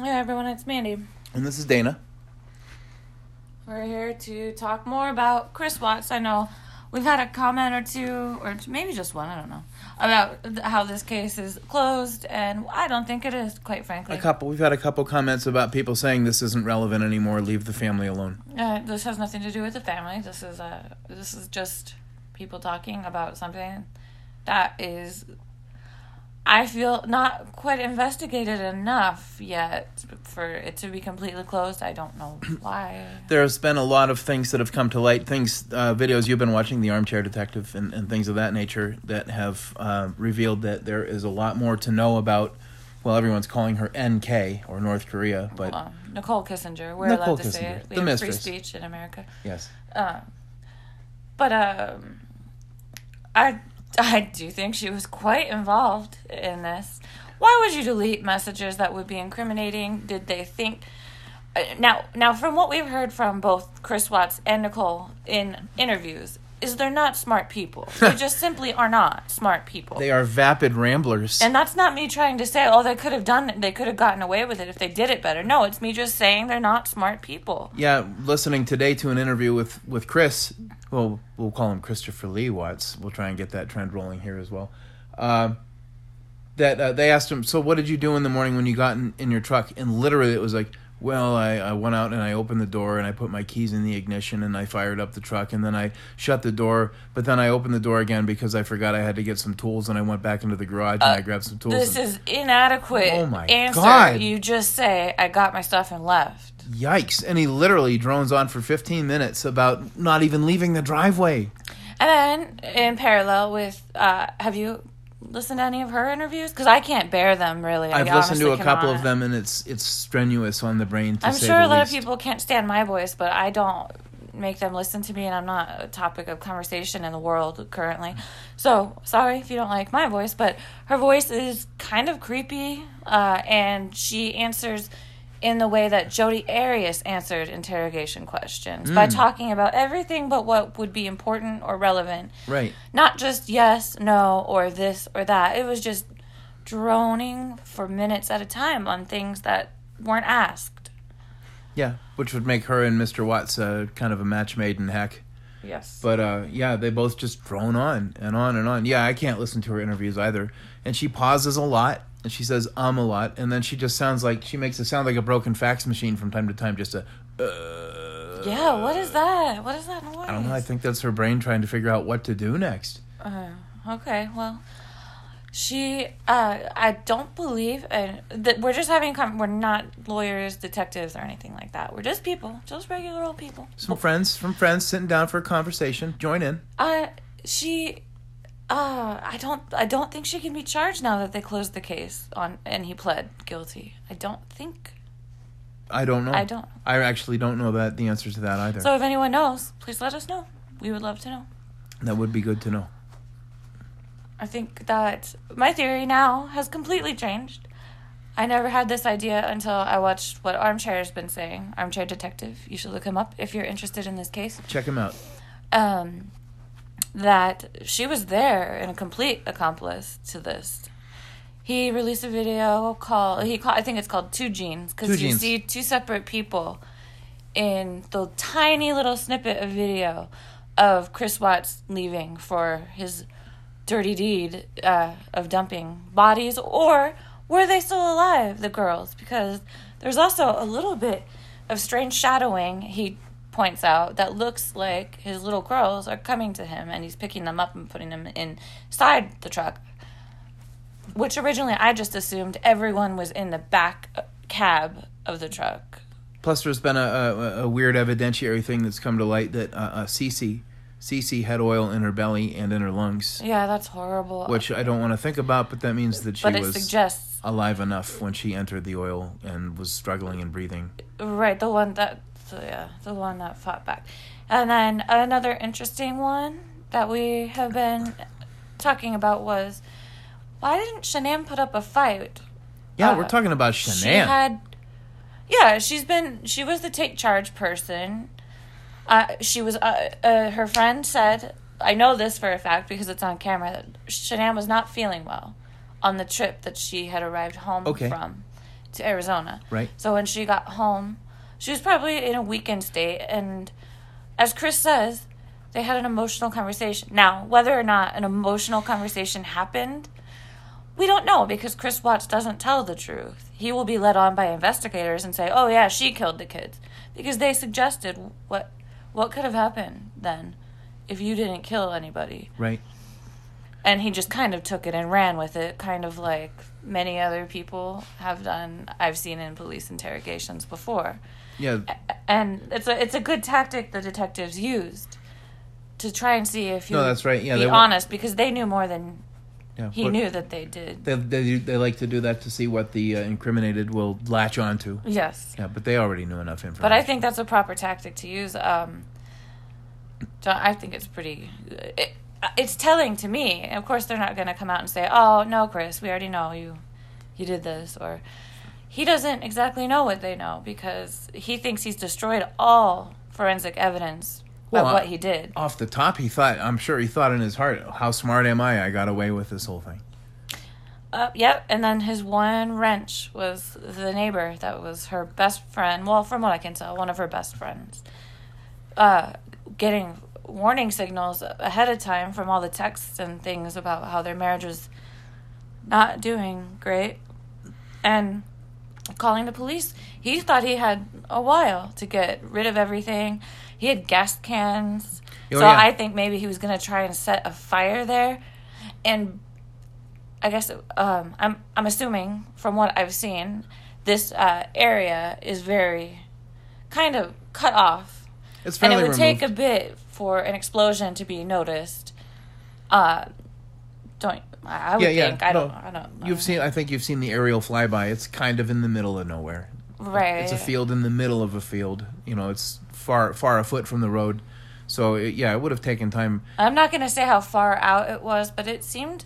Hey everyone, it's Mandy. And this is Dana. We're here to talk more about Chris Watts. I know we've had a comment or two, or maybe just one, I don't know, about how this case is closed, and I don't think it is, quite frankly. A couple. We've had a couple comments about people saying this isn't relevant anymore. Leave the family alone. Uh, this has nothing to do with the family. This is uh, this is just people talking about something that is, I feel, not quite investigated enough yet for it to be completely closed. I don't know why. There's been a lot of things that have come to light. Things, uh, videos you've been watching, The Armchair Detective, and, and things of that nature that have uh, revealed that there is a lot more to know about. Well, everyone's calling her NK or North Korea, but Well, Nicole Kessinger. We're Nicole allowed to say it. We the have free speech in America. yes, Uh, but um, I I do think she was quite involved in this. Why would you delete messages that would be incriminating? Did they think? Uh, now, now, from what we've heard from both Chris Watts and Nicole in interviews, is they're not smart people. they just simply are not smart people. they are vapid ramblers. And that's not me trying to say, oh, they could have done it. They could have gotten away with it if they did it better. No, it's me just saying they're not smart people. yeah, listening today to an interview with with Chris. Well, we'll call him Christopher Lee Watts. We'll try and get that trend rolling here as well. Uh, that uh, they asked him, so what did you do in the morning when you got in, in your truck? And literally, it was like, well, I, I went out and I opened the door and I put my keys in the ignition and I fired up the truck and then I shut the door. But then I opened the door again because I forgot I had to get some tools and I went back into the garage and I grabbed some tools. Uh, This and- is inadequate Oh my answer. God. You just say, I got my stuff and left. Yikes! And he literally drones on for 15 minutes about not even leaving the driveway. And then, in parallel with, uh, have you listened to any of her interviews? Because I can't bear them, really. I I've listened to a couple of them, and it's it's strenuous on the brain. To I'm sure a lot of people can't stand my voice, but I don't make them listen to me, and I'm not a topic of conversation in the world currently. So sorry if you don't like my voice, but her voice is kind of creepy, uh, and she answers in the way that Jodi Arias answered interrogation questions by talking about everything but what would be important or relevant. Right. Not just yes, no, or this or that. It was just droning for minutes at a time on things that weren't asked. Yeah, which would make her and Mr. Watts uh, kind of a match made in heck. Yes. But uh, yeah, they both just drone on and on and on. Yeah, I can't listen to her interviews either. And she pauses a lot and she says um a lot, and then she just sounds like she makes it sound like a broken fax machine from time to time. Just a. Uh, yeah, what is that? What is that noise? I don't know. I think that's her brain trying to figure out what to do next. Uh, okay, well, she, uh, I don't believe, and that we're just having, com- we're not lawyers, detectives, or anything like that. We're just people, just regular old people. Some friends from friends sitting down for a conversation. Join in. Uh, she, uh, I don't, I don't think she can be charged now that they closed the case on, and he pled guilty. I don't think. I don't know. I don't. I actually don't know that the answer to that either. So if anyone knows, please let us know. We would love to know. that would be good to know. I think that my theory now has completely changed. I never had this idea until I watched what Armchair has been saying. Armchair Detective. You should look him up if you're interested in this case. Check him out. Um, that she was there and a complete accomplice to this. He released a video called he called I think it's called Two Genes because you Genes. see two separate people in the tiny little snippet of video of Chris Watts leaving for his dirty deed uh, of dumping bodies, or were they still alive, the girls? Because there's also a little bit of strange shadowing, he points out, that looks like his little girls are coming to him and he's picking them up and putting them inside the truck. Which originally I just assumed everyone was in the back cab of the truck. Plus, there's been a, a, a weird evidentiary thing that's come to light that uh, uh, Cece, Cece had oil in her belly and in her lungs, Yeah, that's horrible. which I don't want to think about, but that means that she but it was suggests alive enough when she entered the oil and was struggling and breathing. Right, the one that, so yeah, the one that fought back. And then another interesting one that we have been talking about was why didn't Shanann put up a fight? Yeah, Uh, we're talking about Shanann. She had, yeah, she's been, she was the take charge person. Uh, she was, uh, uh, her friend said, I know this for a fact because it's on camera, that Shanann was not feeling well on the trip that she had arrived home Okay. from. to Arizona. Right. So when she got home, she was probably in a weakened state. And as Chris says, they had an emotional conversation. Now, whether or not an emotional conversation happened, we don't know because Chris Watts doesn't tell the truth. He will be led on by investigators and say, "Oh yeah, she killed the kids," because they suggested what what could have happened then if you didn't kill anybody. Right. And he just kind of took it and ran with it, kind of like many other people have done. I've seen in police interrogations before, Yeah. and it's a it's a good tactic the detectives used to try and see if you No, that's right. Yeah, be they honest because they knew more than Yeah. he knew that they did. They, they they like to do that to see what the uh, incriminated will latch onto. Yes. Yeah, but they already knew enough information. But I think that's a proper tactic to use. Um, I think it's pretty. It, it's telling to me. Of course, they're not going to come out and say, "Oh no, Chris, we already know you, you did this," or he doesn't exactly know what they know because he thinks he's destroyed all forensic evidence Well, of what he did. off the top, he thought. I'm sure he thought in his heart, "How smart am I? I got away with this whole thing." Uh, yep, and then his one wrench was the neighbor that was her best friend. Well, from what I can tell, one of her best friends. Uh, getting warning signals ahead of time from all the texts and things about how their marriage was not doing great, and calling the police. He thought he had a while to get rid of everything. He had gas cans. Oh, so yeah. I think maybe he was going to try and set a fire there. And I guess um, I'm I'm assuming from what I've seen, this uh, area is very kind of cut off, It's and it would take a bit for an explosion to be noticed. Uh, don't I would yeah, yeah. think I don't. I don't know. You've seen. I think you've seen the aerial flyby. It's kind of in the middle of nowhere. right? It's a field in the middle of a field. You know, it's far far a foot from the road. So it, yeah, it would have taken time. I'm not going to say how far out it was, but it seemed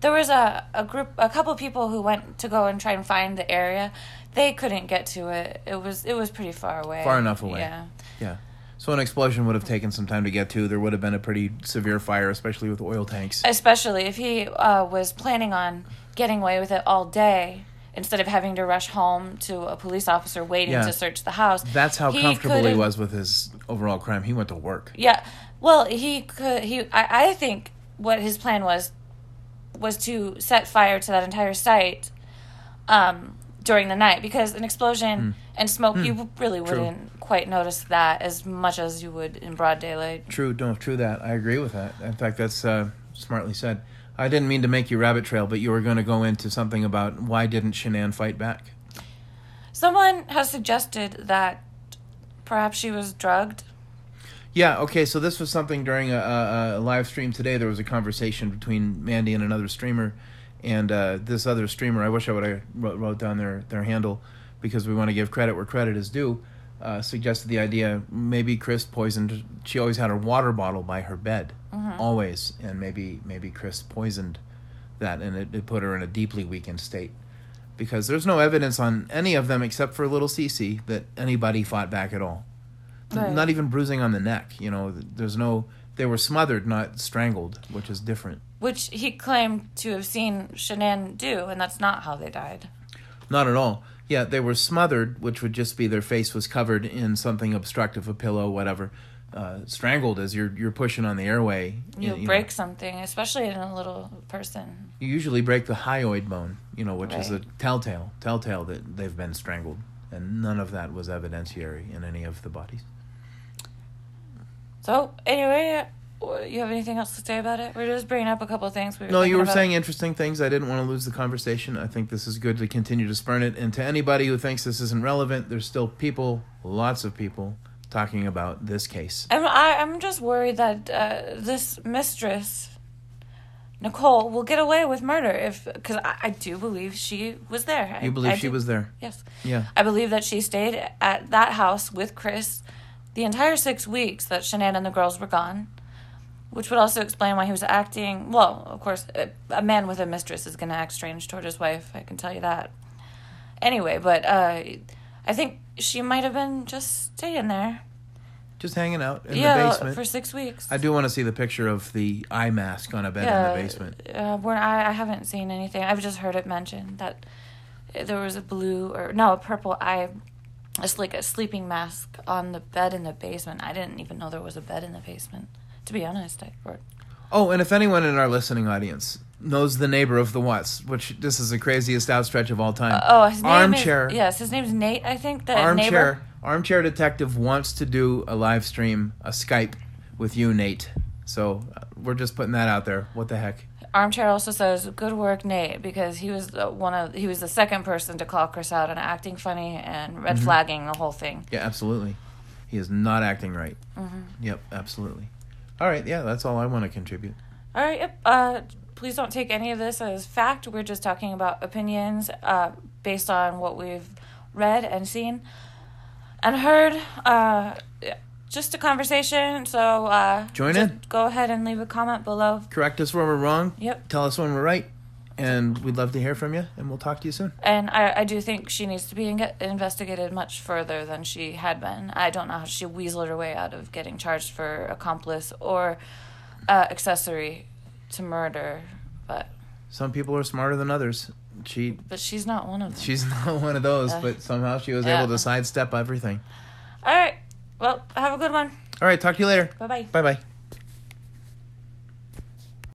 there was a, a group, a couple people who went to go and try and find the area. They couldn't get to it. It was it was pretty far away. Far enough away. Yeah. Yeah. So an explosion would have taken some time to get to. There would have been a pretty severe fire, especially with oil tanks. Especially if he uh, was planning on getting away with it all day instead of having to rush home to a police officer waiting Yeah. to search the house. That's how He comfortable he was with his overall crime. He went to work. Yeah. Well, he could. He. I. I think what his plan was was to set fire to that entire site um, during the night because an explosion and smoke you really Hmm. True. wouldn't quite notice that as much as you would in broad daylight. True, no, true that. I agree with that. In fact, that's uh, smartly said. I didn't mean to make you rabbit trail, but you were going to go into something about why didn't Shanann fight back? Someone has suggested that perhaps she was drugged. Yeah, okay, so this was something during a, a, a live stream today. There was a conversation between Mandy and another streamer, and uh, this other streamer, I wish I would have wrote, wrote down their, their handle because we want to give credit where credit is due, uh, suggested the idea maybe Chris poisoned. She always had her water bottle by her bed, always, and maybe maybe Chris poisoned that, and it, it put her in a deeply weakened state. Because there's no evidence on any of them except for little Cece that anybody fought back at all Right. not even bruising on the neck. You know, there's no. They were smothered, not strangled, which is different. Which he claimed to have seen Shanann do, and that's not how they died. Not at all. Yeah, they were smothered, which would just be their face was covered in something obstructive, a pillow, whatever. Uh, strangled as you're you're pushing on the airway. You, know, break something, especially in a little person. you usually break the hyoid bone, you know, which is a telltale, telltale that they've been strangled, and none of that was evidentiary in any of the bodies. So anyway, you have anything else to say about it? We're just bringing up a couple of things. We were No, you were about. saying interesting things. I didn't want to lose the conversation. I think this is good to continue to spurn it. And to anybody who thinks this isn't relevant, there's still people, lots of people, talking about this case. I'm I, I'm just worried that uh, this mistress, Nicole, will get away with murder if because I, I do believe she was there. You believe I she do- was there? Yes, Yeah. I believe that she stayed at that house with Chris the entire six weeks that Shanann and the girls were gone. Which would also explain why he was acting. Well, of course, a, man with a mistress is going to act strange toward his wife. I can tell you that. Anyway, but uh, I think she might have been just staying there. Just hanging out in yeah, the basement. for six weeks. I do want to see the picture of the eye mask on a bed in the basement. Uh, where I, I haven't seen anything. I've just heard it mentioned that there was a blue or no, a purple eye. It's like a sleeping mask on the bed in the basement. I didn't even know there was a bed in the basement. To be honest, I, or, Oh, and if anyone in our listening audience knows the neighbor of the Watts, which this is the craziest outstretch of all time. oh, his name armchair. is yes, his name's Nate. I think the armchair. neighbor. Armchair detective wants to do a live stream, a Skype with you, Nate. So uh, we're just putting that out there. What the heck? Armchair also says, "Good work, Nate," because he was the one of he was the second person to call Chris out on acting funny and red Mm-hmm. flagging the whole thing. Yeah, absolutely. He is not acting right. Mm-hmm. Yep, absolutely. All right, yeah, that's all I want to contribute. All right. Yep. Uh, please don't take any of this as fact. We're just talking about opinions uh, based on what we've read and seen and heard. Uh, just a conversation. So uh, Join in. Go ahead and leave a comment below. Correct us where we're wrong. Yep. Tell us when we're right, and we'd love to hear from you. And we'll talk to you soon. And I, I do think she needs to be in- investigated much further than she had been. I don't know how she weaseled her way out of getting charged for accomplice or uh, accessory to murder, but Some people are smarter than others. She but she's not one of them. she's not one of those, Uh, but somehow she was yeah. able to sidestep everything. All right. Well, have a good one. All right, talk to you later. Bye bye. Bye bye.